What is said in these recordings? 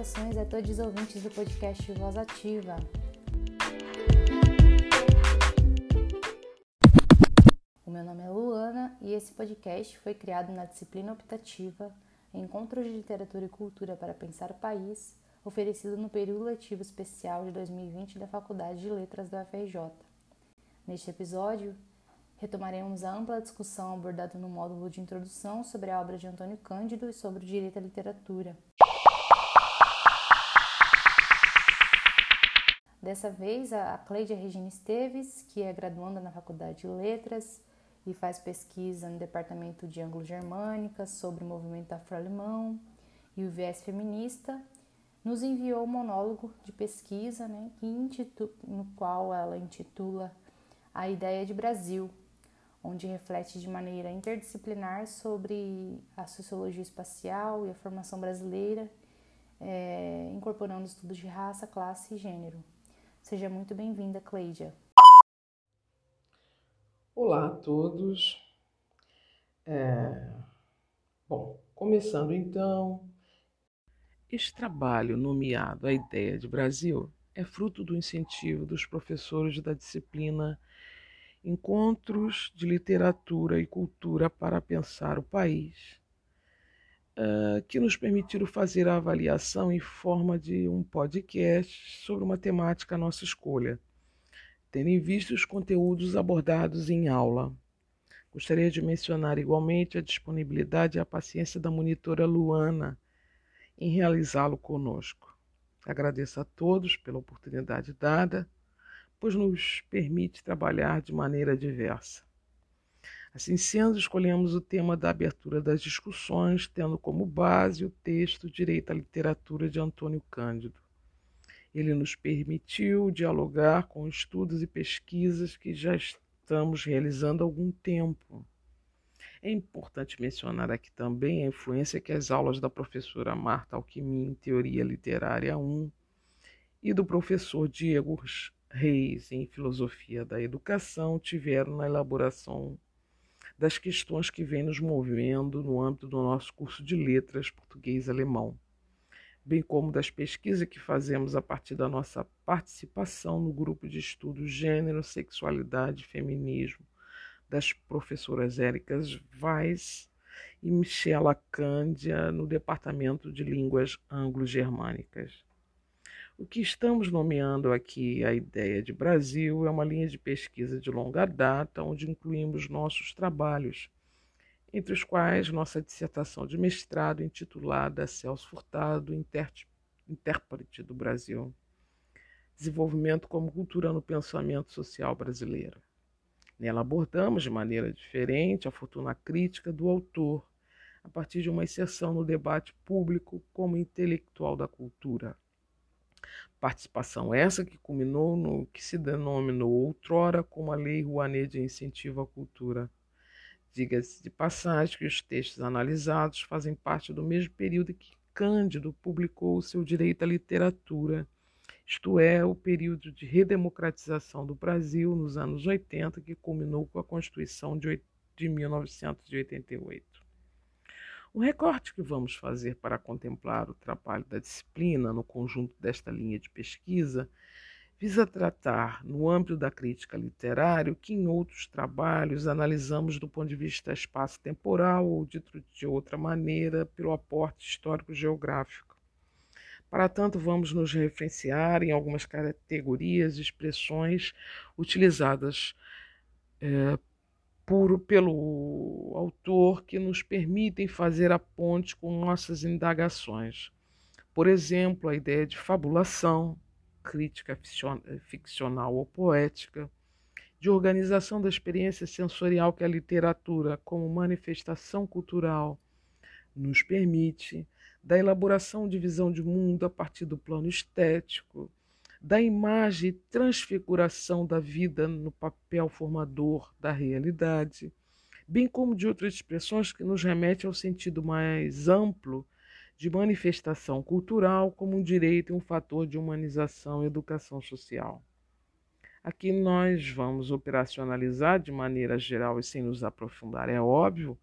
Saudações a todos os ouvintes do podcast Voz Ativa. O meu nome é Luana e esse podcast foi criado na disciplina optativa Encontros de Literatura e Cultura para Pensar o País, oferecido no período letivo especial de 2020 da Faculdade de Letras da UFRJ. Neste episódio, retomaremos a ampla discussão abordada no módulo de introdução sobre a obra de Antônio Cândido e sobre o direito à literatura. Dessa vez, a Cleide Regina Esteves, que é graduanda na Faculdade de Letras e faz pesquisa no Departamento de Anglo-Germânica sobre o movimento afro-alemão e o viés feminista, nos enviou um monólogo de pesquisa né, no qual ela intitula A Ideia de Brasil, onde reflete de maneira interdisciplinar sobre a sociologia espacial e a formação brasileira, é, incorporando estudos de raça, classe e gênero. Seja muito bem-vinda, Cleidia. Olá a todos. É... Bom, começando então. Este trabalho, nomeado A Ideia de Brasil, é fruto do incentivo dos professores da disciplina Encontros de Literatura e Cultura para Pensar o País, uh, que nos permitiram fazer a avaliação em forma de um podcast sobre uma temática à nossa escolha, tendo em vista os conteúdos abordados em aula. Gostaria de mencionar igualmente a disponibilidade e a paciência da monitora Luana em realizá-lo conosco. Agradeço a todos pela oportunidade dada, pois nos permite trabalhar de maneira diversa. Assim sendo, escolhemos o tema da abertura das discussões, tendo como base o texto Direito à Literatura de Antônio Cândido. Ele nos permitiu dialogar com estudos e pesquisas que já estamos realizando há algum tempo. É importante mencionar aqui também a influência que as aulas da professora Marta Alquimim em Teoria Literária 1 e do professor Diego Reis em Filosofia da Educação tiveram na elaboração das questões que vêm nos movendo no âmbito do nosso curso de letras português-alemão, bem como das pesquisas que fazemos a partir da nossa participação no grupo de estudos Gênero, Sexualidade e Feminismo das professoras Éricas Weiss e Michela Cândia no Departamento de Línguas Anglo-Germânicas. O que estamos nomeando aqui a ideia de Brasil é uma linha de pesquisa de longa data, onde incluímos nossos trabalhos, entre os quais nossa dissertação de mestrado intitulada Celso Furtado, Intérprete do Brasil. Desenvolvimento como cultura no pensamento social brasileiro. Nela abordamos de maneira diferente a fortuna crítica do autor, a partir de uma inserção no debate público como intelectual da cultura. Participação essa que culminou no que se denominou outrora como a Lei Rouanet de Incentivo à Cultura. Diga-se de passagem que os textos analisados fazem parte do mesmo período que Cândido publicou seu Direito à Literatura, isto é, o período de redemocratização do Brasil nos anos 80, que culminou com a Constituição de 1988. O recorte que vamos fazer para contemplar o trabalho da disciplina no conjunto desta linha de pesquisa visa tratar, no âmbito da crítica literária, o que em outros trabalhos analisamos do ponto de vista espaço-temporal ou, dito de outra maneira, pelo aporte histórico-geográfico. Para tanto, vamos nos referenciar em algumas categorias e expressões utilizadas é, pelo autor que nos permitem fazer a ponte com nossas indagações. Por exemplo, a ideia de fabulação, crítica ficcional ou poética, de organização da experiência sensorial que a literatura, como manifestação cultural, nos permite, da elaboração de visão de mundo a partir do plano estético, da imagem e transfiguração da vida no papel formador da realidade, bem como de outras expressões que nos remetem ao sentido mais amplo de manifestação cultural como um direito e um fator de humanização e educação social. Aqui nós vamos operacionalizar de maneira geral e sem nos aprofundar, é óbvio,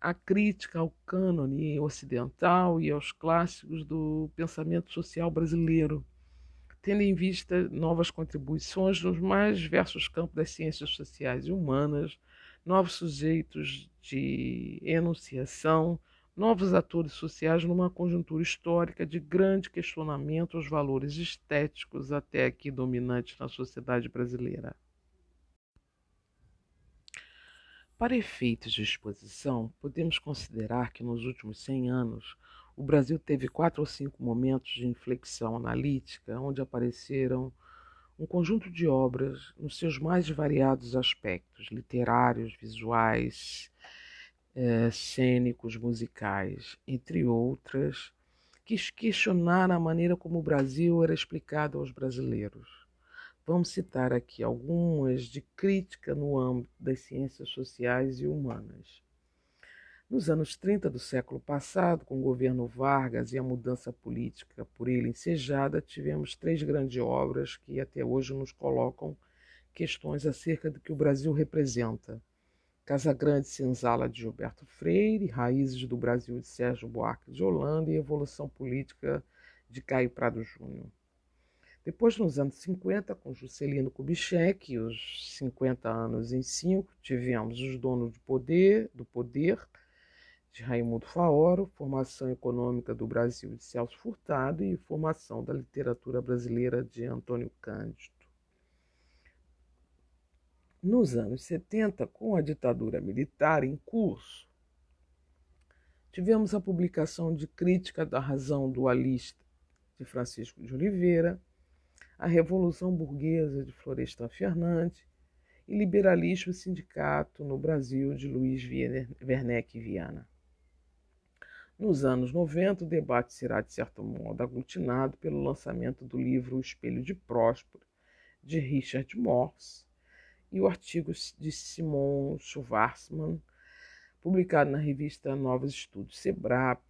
a crítica ao cânone ocidental e aos clássicos do pensamento social brasileiro, tendo em vista novas contribuições nos mais diversos campos das ciências sociais e humanas, novos sujeitos de enunciação, novos atores sociais numa conjuntura histórica de grande questionamento aos valores estéticos até aqui dominantes na sociedade brasileira. Para efeitos de exposição, podemos considerar que nos últimos 100 anos o Brasil teve quatro ou cinco momentos de inflexão analítica, onde apareceram um conjunto de obras nos seus mais variados aspectos literários, visuais, é, cênicos, musicais, entre outras, que questionaram a maneira como o Brasil era explicado aos brasileiros. Vamos citar aqui algumas de crítica no âmbito das ciências sociais e humanas. Nos anos 30 do século passado, com o governo Vargas e a mudança política por ele ensejada, tivemos três grandes obras que até hoje nos colocam questões acerca do que o Brasil representa Casa Grande Senzala de Gilberto Freire, Raízes do Brasil de Sérgio Buarque de Holanda e Evolução Política de Caio Prado Júnior. Depois, nos anos 50, com Juscelino Kubitschek, os 50 anos em 5, tivemos Os Donos do Poder, do Poder, de Raimundo Faoro, Formação Econômica do Brasil, de Celso Furtado e Formação da Literatura Brasileira, de Antônio Cândido. Nos anos 70, com a ditadura militar em curso, tivemos a publicação de Crítica da Razão Dualista de Francisco de Oliveira, a Revolução Burguesa de Florestan Fernandes e Liberalismo e Sindicato no Brasil de Luiz Werneck Viana. Nos anos 90, o debate será, de certo modo, aglutinado pelo lançamento do livro O Espelho de Próspero, de Richard Morse, e o artigo de Simon Schwarzman, publicado na revista Novos Estudos Sebrap,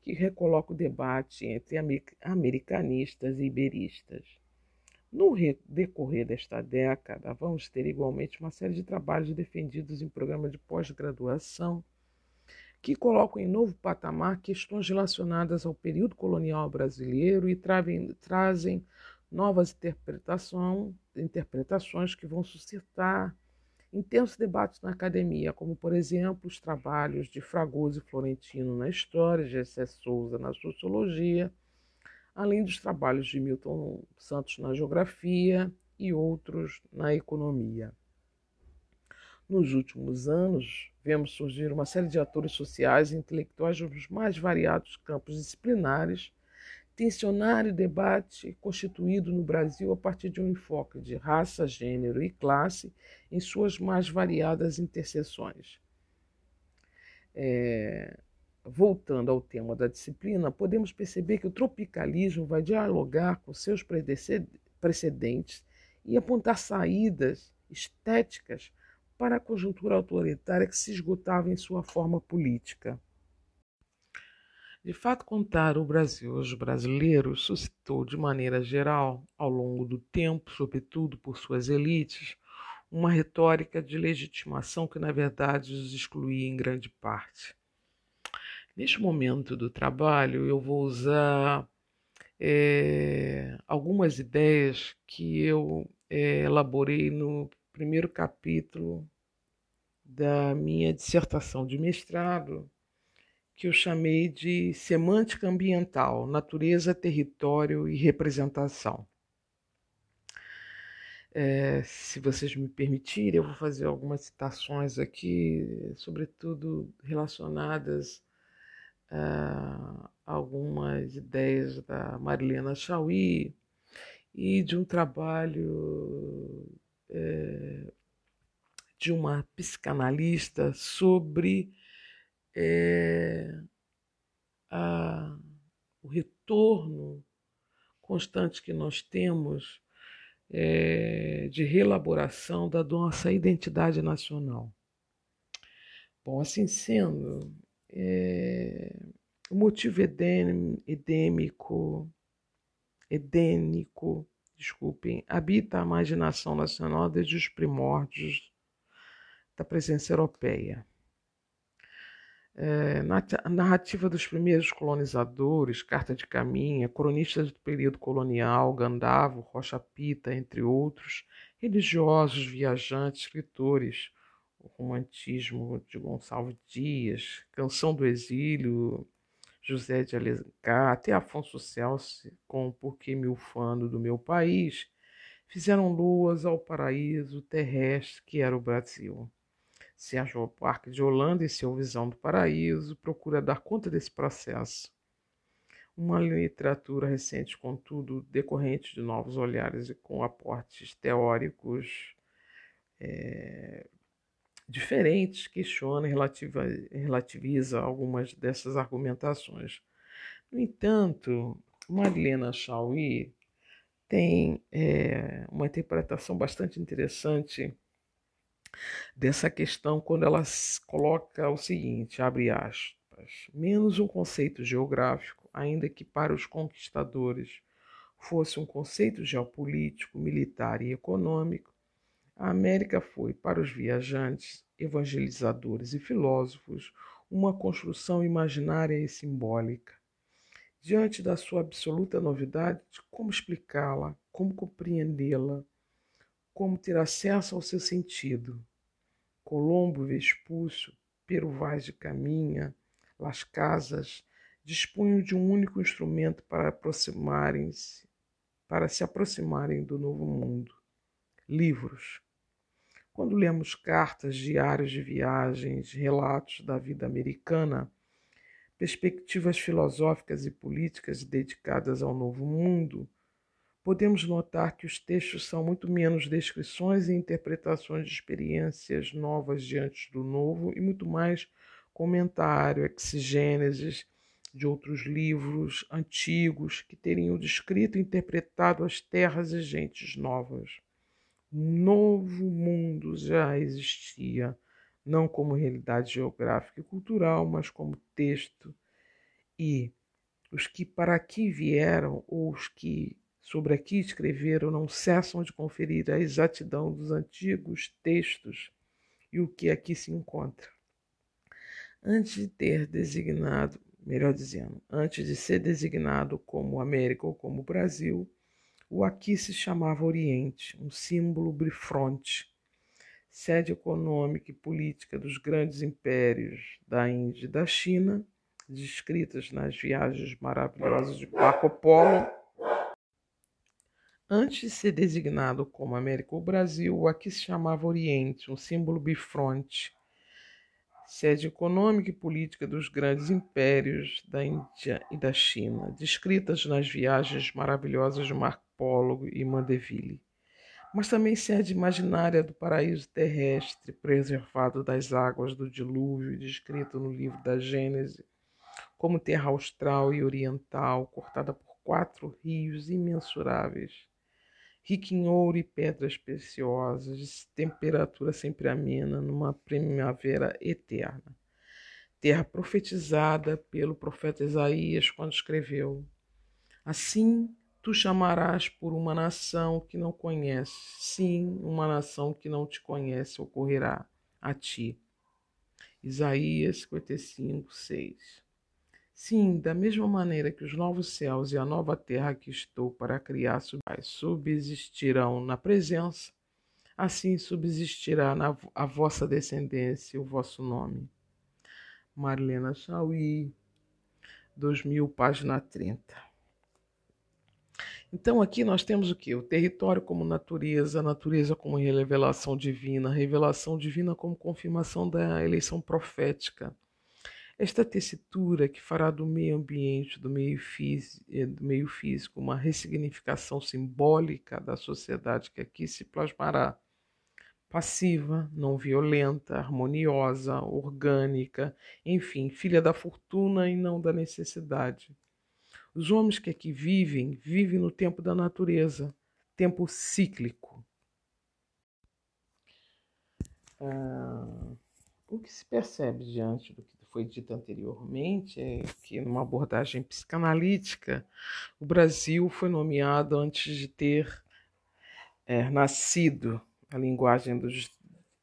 que recoloca o debate entre americanistas e iberistas. No decorrer desta década, vamos ter igualmente uma série de trabalhos defendidos em programas de pós-graduação que colocam em novo patamar questões relacionadas ao período colonial brasileiro e trazem novas interpretações que vão suscitar intensos debates na academia, como, por exemplo, os trabalhos de Fragoso e Florentino na história, de Gessé Souza na sociologia, além dos trabalhos de Milton Santos na geografia e outros na economia. Nos últimos anos, vemos surgir uma série de atores sociais e intelectuais dos mais variados campos disciplinares tensionário debate constituído no Brasil a partir de um enfoque de raça, gênero e classe em suas mais variadas interseções. É, voltando ao tema da disciplina, podemos perceber que o tropicalismo vai dialogar com seus precedentes e apontar saídas estéticas para a conjuntura autoritária que se esgotava em sua forma política. De fato, contar o Brasil aos brasileiros suscitou, de maneira geral, ao longo do tempo, sobretudo por suas elites, uma retórica de legitimação que, na verdade, os excluía em grande parte. Neste momento do trabalho, eu vou usar é, algumas ideias que eu é, elaborei no primeiro capítulo da minha dissertação de mestrado que eu chamei de semântica ambiental, natureza, território e representação. É, se vocês me permitirem, eu vou fazer algumas citações aqui, sobretudo relacionadas a algumas ideias da Marilena Chauí e de um trabalho de uma psicanalista sobre é, a, o retorno constante que nós temos é, de reelaboração da nossa identidade nacional. Bom, assim sendo, é, o motivo edêmico, edênico, desculpem, habita a imaginação nacional desde os primórdios da presença europeia. é, narrativa dos primeiros colonizadores, Carta de Caminha, cronistas do período colonial, Gandavo, Rocha Pita, entre outros, religiosos, viajantes, escritores, o romantismo de Gonçalves Dias, Canção do Exílio, José de Alencar, até Afonso Celso com Porquê Me Ufano do Meu País, fizeram luas ao paraíso terrestre que era o Brasil. Sérgio Parque de Holanda, em seu Visão do Paraíso, procura dar conta desse processo. Uma literatura recente, contudo, decorrente de novos olhares e com aportes teóricos é, diferentes, questiona e relativa, relativiza algumas dessas argumentações. No entanto, Marilena Chauí tem é, uma interpretação bastante interessante dessa questão quando ela coloca o seguinte, abre aspas, menos um conceito geográfico, ainda que para os conquistadores fosse um conceito geopolítico, militar e econômico, a América foi, para os viajantes, evangelizadores e filósofos, uma construção imaginária e simbólica. Diante da sua absoluta novidade, como explicá-la, como compreendê-la, como ter acesso ao seu sentido. Colombo, Vespúcio, Pero Vaz de Caminha, Las Casas dispunham de um único instrumento para aproximarem-se, para se aproximarem do novo mundo: livros. Quando lemos cartas, diários de viagens, relatos da vida americana, perspectivas filosóficas e políticas dedicadas ao novo mundo, podemos notar que os textos são muito menos descrições e interpretações de experiências novas diante do novo e muito mais comentário, exigêneses de outros livros antigos que teriam descrito e interpretado as terras e gentes novas. Novo mundo já existia, não como realidade geográfica e cultural, mas como texto, e os que para aqui vieram, ou os que sobre aqui escreveram não cessam de conferir a exatidão dos antigos textos e o que aqui se encontra. Antes de ter designado, melhor dizendo, antes de ser designado como América ou como Brasil, o aqui se chamava Oriente, um símbolo bifronte, sede econômica e política dos grandes impérios da Índia e da China, descritas nas viagens maravilhosas de Marco Polo. Antes de ser designado como América ou Brasil, aqui se chamava Oriente, um símbolo bifronte, sede econômica e política dos grandes impérios da Índia e da China, descritas nas viagens maravilhosas de Marco Polo e Mandeville, mas também sede imaginária do paraíso terrestre, preservado das águas do dilúvio, descrito no livro da Gênese, como terra austral e oriental, cortada por quatro rios imensuráveis rica em ouro e pedras preciosas, temperatura sempre amena, numa primavera eterna. Terra profetizada pelo profeta Isaías quando escreveu: Assim tu chamarás por uma nação que não conhece, sim, uma nação que não te conhece ocorrerá a ti. Isaías 55, 6. Sim, da mesma maneira que os novos céus e a nova terra que estou para criar subsistirão na presença, assim subsistirá na, a vossa descendência o vosso nome. Marlena Chauí, 2000, página 30. Então aqui nós temos o que? O território como natureza, a natureza como revelação divina, revelação divina como confirmação da eleição profética esta tessitura que fará do meio ambiente, do meio, físico, eh, do meio físico, uma ressignificação simbólica da sociedade que aqui se plasmará. Passiva, não violenta, harmoniosa, orgânica, enfim, filha da fortuna e não da necessidade. Os homens que aqui vivem, vivem no tempo da natureza, tempo cíclico. Ah, o que se percebe diante do que foi dito anteriormente, é que numa abordagem psicanalítica, o Brasil foi nomeado antes de ter é, nascido a linguagem dos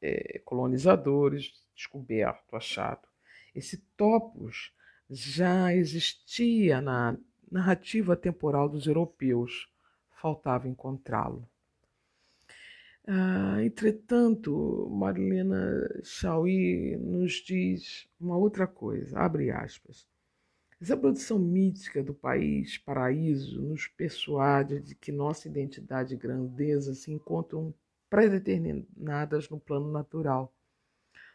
é, colonizadores, descoberto, achado. Esse topos já existia na narrativa temporal dos europeus, faltava encontrá-lo. Ah, entretanto, Marilena Chauí nos diz uma outra coisa, abre aspas. Essa produção mítica do país paraíso nos persuade de que nossa identidade e grandeza se encontram predeterminadas no plano natural.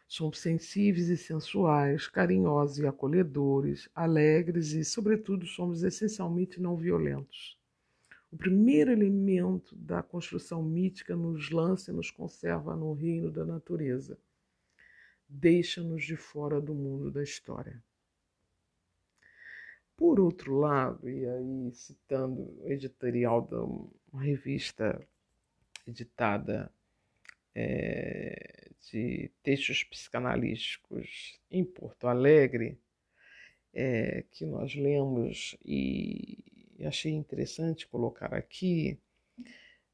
Somos sensíveis e sensuais, carinhosos e acolhedores, alegres e, sobretudo, somos essencialmente não violentos. O primeiro elemento da construção mítica nos lança e nos conserva no reino da natureza. Deixa-nos de fora do mundo da história. Por outro lado, e aí citando o editorial de uma revista editada é, de textos psicanalísticos em Porto Alegre, é, que nós lemos e achei interessante colocar aqui,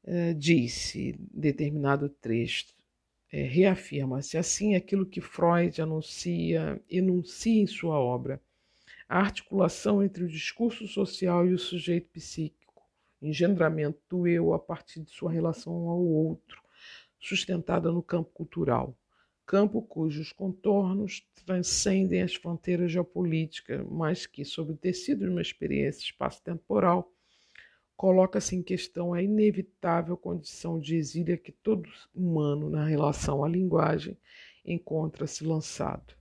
é, disse determinado trecho, é, reafirma-se assim aquilo que Freud anuncia, enuncia em sua obra a articulação entre o discurso social e o sujeito psíquico, engendramento do eu a partir de sua relação ao outro, sustentada no campo cultural, campo cujos contornos transcendem as fronteiras geopolíticas, mas que, sob o tecido de uma experiência espaço-temporal, coloca-se em questão a inevitável condição de exílio que todo humano, na relação à linguagem, encontra-se lançado.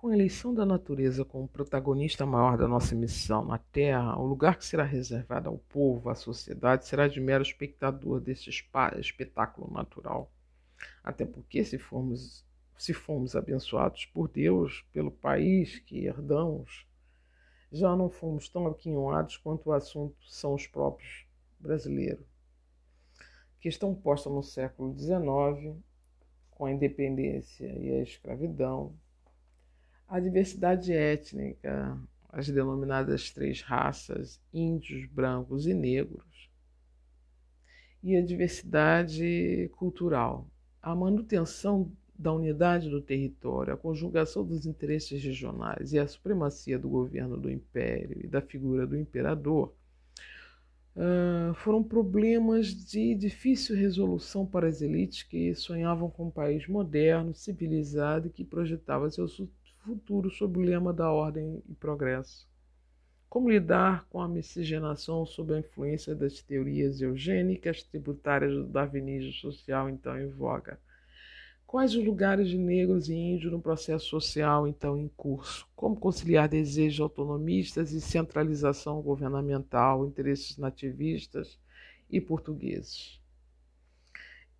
Com a eleição da natureza como protagonista maior da nossa missão na Terra, o lugar que será reservado ao povo, à sociedade, será de mero espectador desse espetáculo natural. Até porque, se formos, se formos abençoados por Deus, pelo país que herdamos, já não fomos tão aquinhoados quanto o assunto são os próprios brasileiros. Questão posta no século XIX, com a independência e a escravidão, a diversidade étnica, as denominadas três raças, índios, brancos e negros, e a diversidade cultural, a manutenção da unidade do território, a conjugação dos interesses regionais e a supremacia do governo do império e da figura do imperador uh, foram problemas de difícil resolução para as elites que sonhavam com um país moderno, civilizado e que projetava seus futuro sob o lema da ordem e progresso. Como lidar com a miscigenação sob a influência das teorias eugênicas tributárias do darwinismo social então em voga? Quais os lugares de negros e índios no processo social então em curso? Como conciliar desejos autonomistas e centralização governamental, interesses nativistas e portugueses?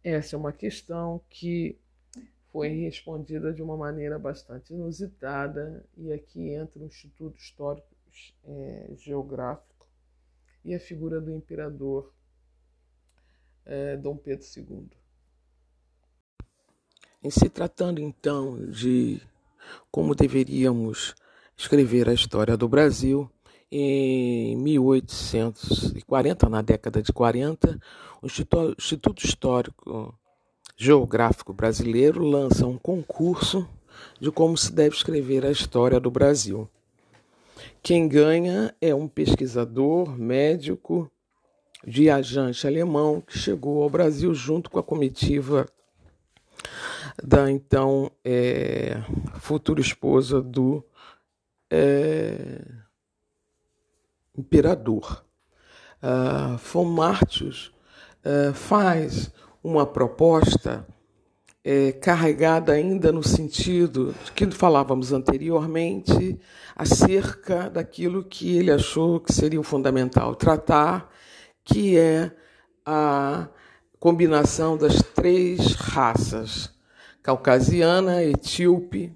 Essa é uma questão que foi respondida de uma maneira bastante inusitada, e aqui entra o Instituto Histórico é, Geográfico e a figura do imperador é, Dom Pedro II. Em se tratando então de como deveríamos escrever a história do Brasil, em 1840, na década de 40, o Instituto Histórico Geográfico Brasileiro lança um concurso de como se deve escrever a história do Brasil. Quem ganha é um pesquisador, médico, viajante alemão que chegou ao Brasil junto com a comitiva da então é, futura esposa do é, imperador. Uh, Martius uh, faz uma proposta é, carregada ainda no sentido que falávamos anteriormente, acerca daquilo que ele achou que seria fundamental tratar, que é a combinação das três raças, caucasiana, etíope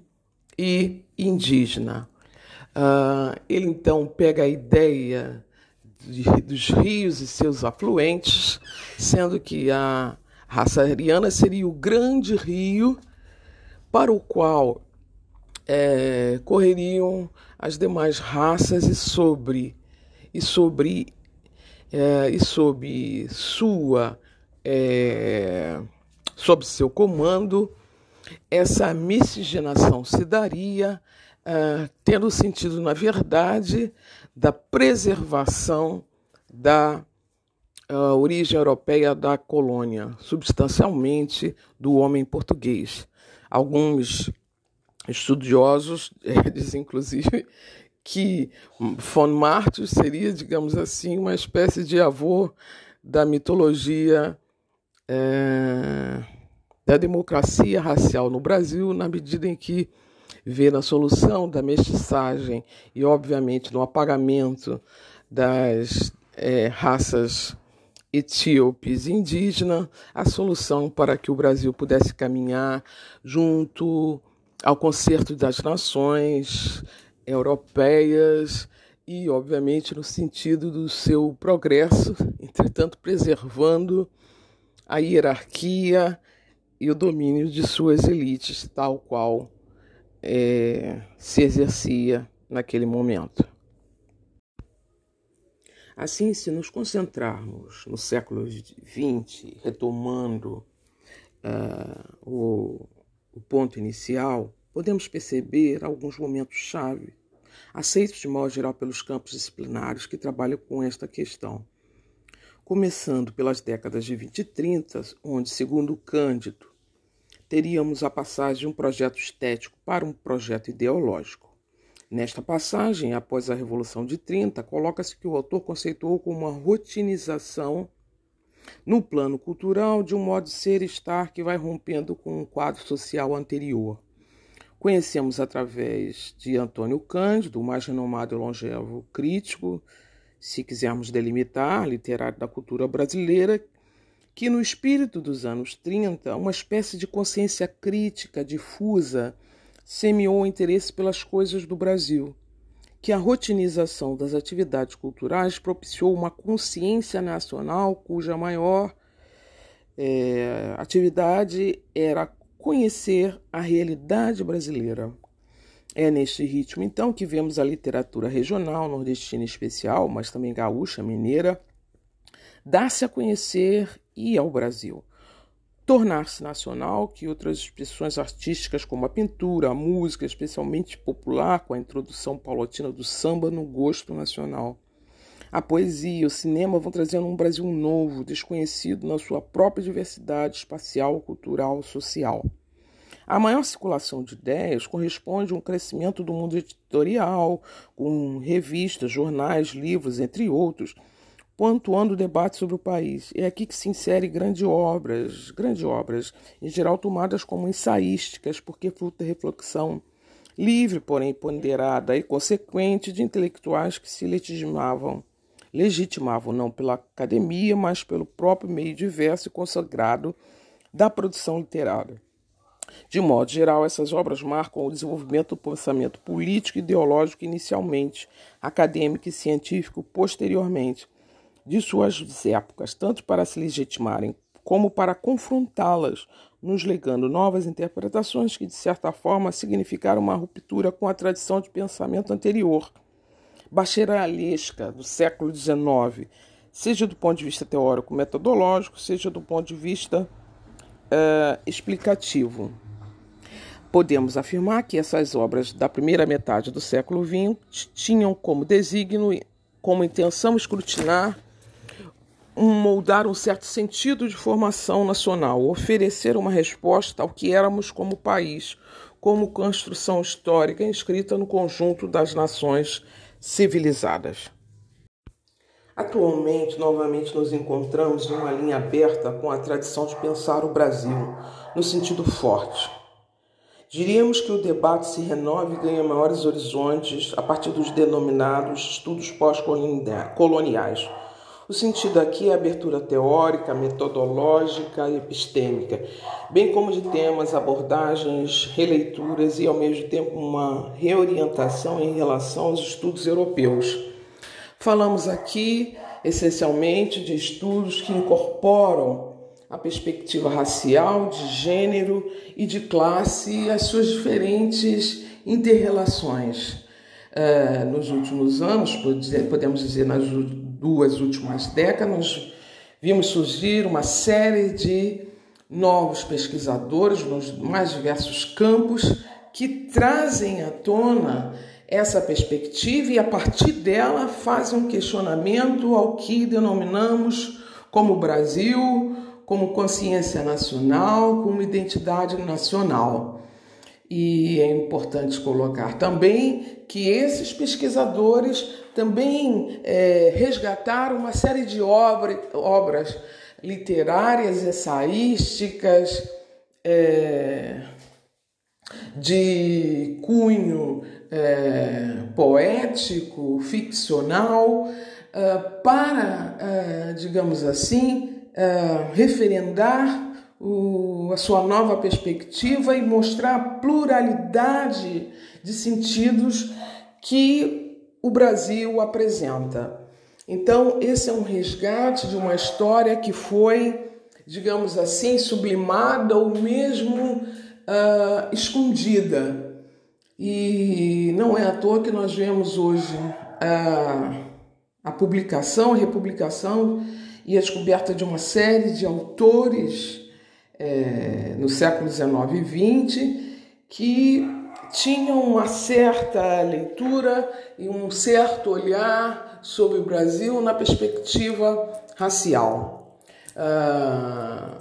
e indígena. Uh, ele então pega a ideia de, dos rios e seus afluentes, sendo que a raça ariana seria o grande rio para o qual é, correriam as demais raças e sobre e sobre é, e sob sua é, sob seu comando essa miscigenação se daria uh, tendo sentido, na verdade, da preservação da uh, origem europeia da colônia, substancialmente do homem português. Alguns estudiosos dizem, inclusive, que von Martius seria, digamos assim, uma espécie de avô da mitologia é, da democracia racial no Brasil, na medida em que vê na solução da mestiçagem e, obviamente, no apagamento das é, raças etíopes indígenas, a solução para que o Brasil pudesse caminhar junto ao concerto das nações europeias e, obviamente, no sentido do seu progresso, entretanto, preservando a hierarquia e o domínio de suas elites, tal qual é, se exercia naquele momento. Assim, se nos concentrarmos no século XX, retomando uh, o, o ponto inicial, podemos perceber alguns momentos-chave, aceitos de modo geral pelos campos disciplinares que trabalham com esta questão. Começando pelas décadas de 20 e 30, onde, segundo Cândido, teríamos a passagem de um projeto estético para um projeto ideológico. Nesta passagem, após a Revolução de 30, coloca-se que o autor conceituou como uma rotinização no plano cultural de um modo de ser e estar que vai rompendo com um quadro social anterior. Conhecemos através de Antônio Cândido, o mais renomado e longevo crítico, se quisermos delimitar, literário da cultura brasileira, que no espírito dos anos 30, uma espécie de consciência crítica difusa semeou o interesse pelas coisas do Brasil, que a rotinização das atividades culturais propiciou uma consciência nacional cuja maior é, atividade era conhecer a realidade brasileira. É neste ritmo, então, que vemos a literatura regional, nordestina especial, mas também gaúcha, mineira, dar-se a conhecer e ao Brasil. Tornar-se nacional, que outras expressões artísticas como a pintura, a música, especialmente popular, com a introdução paulatina do samba no gosto nacional. A poesia, o cinema vão trazendo um Brasil novo, desconhecido na sua própria diversidade espacial, cultural, social. A maior circulação de ideias corresponde a um crescimento do mundo editorial, com revistas, jornais, livros, entre outros, pontuando o debate sobre o país. É aqui que se insere grandes obras, grandes obras, em geral tomadas como ensaísticas, porque fruto da reflexão livre, porém ponderada e consequente de intelectuais que se legitimavam, legitimavam não pela academia, mas pelo próprio meio diverso e consagrado da produção literária. De modo geral, essas obras marcam o desenvolvimento do pensamento político e ideológico inicialmente, acadêmico e científico posteriormente, de suas épocas, tanto para se legitimarem como para confrontá-las, nos legando novas interpretações que, de certa forma, significaram uma ruptura com a tradição de pensamento anterior, bacharelesca do século XIX, seja do ponto de vista teórico-metodológico, seja do ponto de vista uh, explicativo. Podemos afirmar que essas obras da primeira metade do século XX tinham como desígnio, como intenção escrutinar moldar um certo sentido de formação nacional, oferecer uma resposta ao que éramos como país, como construção histórica inscrita no conjunto das nações civilizadas. Atualmente, novamente nos encontramos em uma linha aberta com a tradição de pensar o Brasil, no sentido forte. Diríamos que o debate se renova e ganha maiores horizontes a partir dos denominados estudos pós-coloniais o sentido aqui é abertura teórica, metodológica e epistêmica, bem como de temas, abordagens, releituras e, ao mesmo tempo, uma reorientação em relação aos estudos europeus. Falamos aqui, essencialmente, de estudos que incorporam a perspectiva racial, de gênero e de classe e as suas diferentes interrelações. Uh, nos últimos anos, podemos dizer, nas duas últimas décadas, vimos surgir uma série de novos pesquisadores nos mais diversos campos que trazem à tona essa perspectiva e, a partir dela, fazem um questionamento ao que denominamos como Brasil, como consciência nacional, como identidade nacional. E é importante colocar também que esses pesquisadores também é, resgataram uma série de obra, obras literárias, ensaísticas, é, de cunho é, poético, ficcional, é, para, é, digamos assim, é, referendar o, a sua nova perspectiva e mostrar a pluralidade de sentidos que o Brasil apresenta. Então, esse é um resgate de uma história que foi, digamos assim, sublimada ou mesmo uh, escondida. E não é à toa que nós vemos hoje a, a publicação, a republicação e a descoberta de uma série de autores é, no século XIX e XX que tinham uma certa leitura e um certo olhar sobre o Brasil na perspectiva racial. Ah,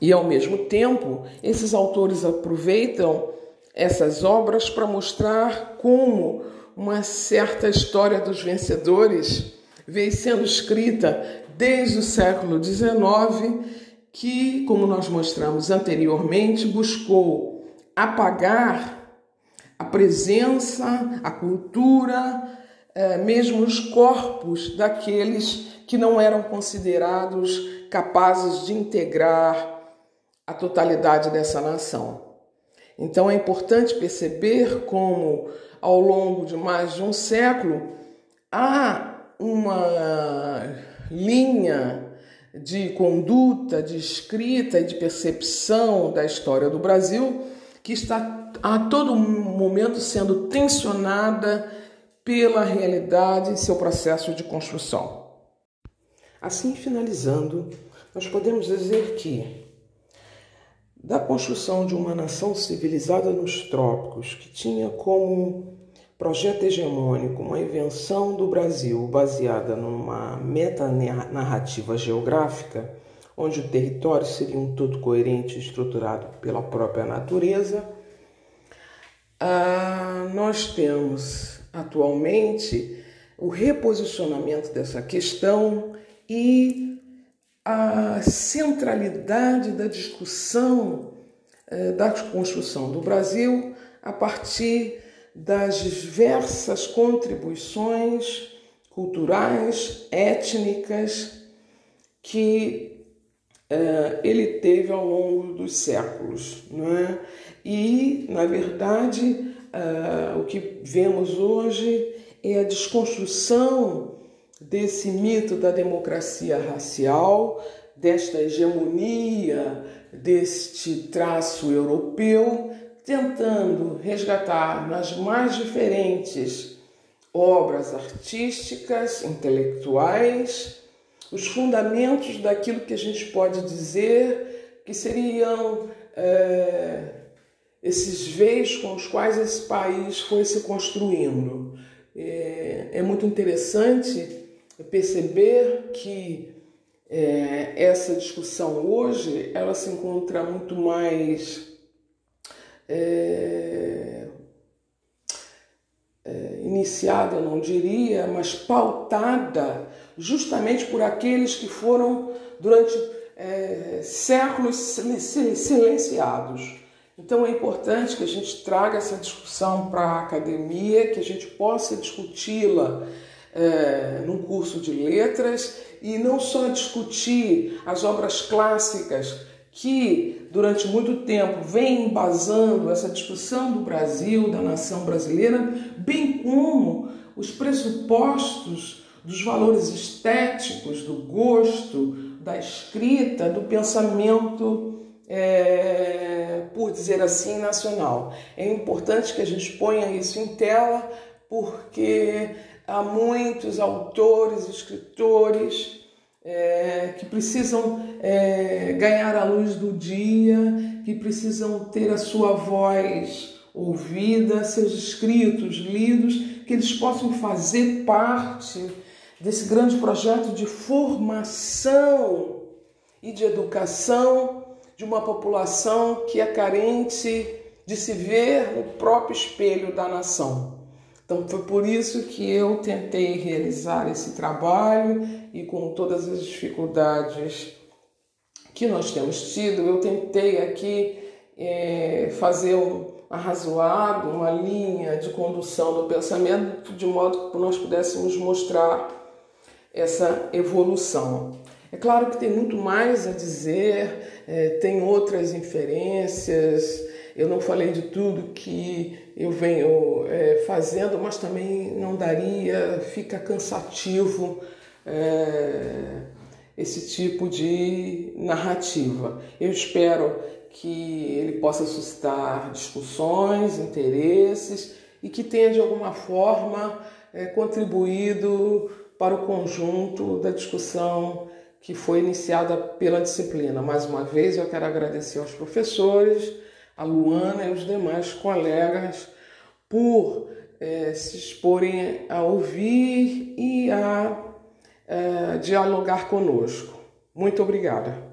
e ao mesmo tempo, esses autores aproveitam essas obras para mostrar como uma certa história dos vencedores vem sendo escrita desde o século XIX, que, como nós mostramos anteriormente, buscou apagar a presença, a cultura, eh, mesmo os corpos daqueles que não eram considerados capazes de integrar a totalidade dessa nação. Então é importante perceber como, ao longo de mais de um século, há uma linha de conduta, de escrita e de percepção da história do Brasil que está a todo momento sendo tensionada pela realidade em seu processo de construção. Assim, finalizando, nós podemos dizer que da construção de uma nação civilizada nos trópicos, que tinha como projeto hegemônico uma invenção do Brasil baseada numa metanarrativa geográfica, onde o território seria um todo coerente estruturado pela própria natureza, ah, nós temos atualmente o reposicionamento dessa questão e a centralidade da discussão eh, da construção do Brasil a partir das diversas contribuições culturais, étnicas que ele teve ao longo dos séculos. Não é? E, na verdade, eh, o que vemos hoje é a desconstrução desse mito da democracia racial, desta hegemonia, deste traço europeu, tentando resgatar nas mais diferentes obras artísticas, intelectuais, os fundamentos daquilo que a gente pode dizer que seriam é, esses veios com os quais esse país foi se construindo. É, é muito interessante perceber que é, essa discussão hoje ela se encontra muito mais é, é, iniciada, não diria, mas pautada justamente por aqueles que foram durante é, séculos silenciados. Então é importante que a gente traga essa discussão para a academia, que a gente possa discuti-la é, num curso de letras e não só discutir as obras clássicas que durante muito tempo vem embasando essa discussão do Brasil, da nação brasileira, bem como os pressupostos dos valores estéticos, do gosto, da escrita, do pensamento, é, por dizer assim, nacional. É importante que a gente ponha isso em tela, porque há muitos autores, escritores é, que precisam é, ganhar a luz do dia, que precisam ter a sua voz ouvida, seus escritos lidos, que eles possam fazer parte desse grande projeto de formação e de educação de uma população que é carente de se ver no próprio espelho da nação. Então foi por isso que eu tentei realizar esse trabalho e com todas as dificuldades que nós temos tido, eu tentei aqui é, fazer um arrazoado, uma linha de condução do pensamento, de modo que nós pudéssemos mostrar essa evolução. É claro que tem muito mais a dizer, é, tem outras inferências, eu não falei de tudo que eu venho é, fazendo, mas também não daria, fica cansativo é, esse tipo de narrativa. Eu espero que ele possa suscitar discussões, interesses e que tenha de alguma forma é, contribuído para o conjunto da discussão que foi iniciada pela disciplina. Mais uma vez, eu quero agradecer aos professores, a Luana e os demais colegas por é, se exporem a ouvir e a é, dialogar conosco. Muito obrigada.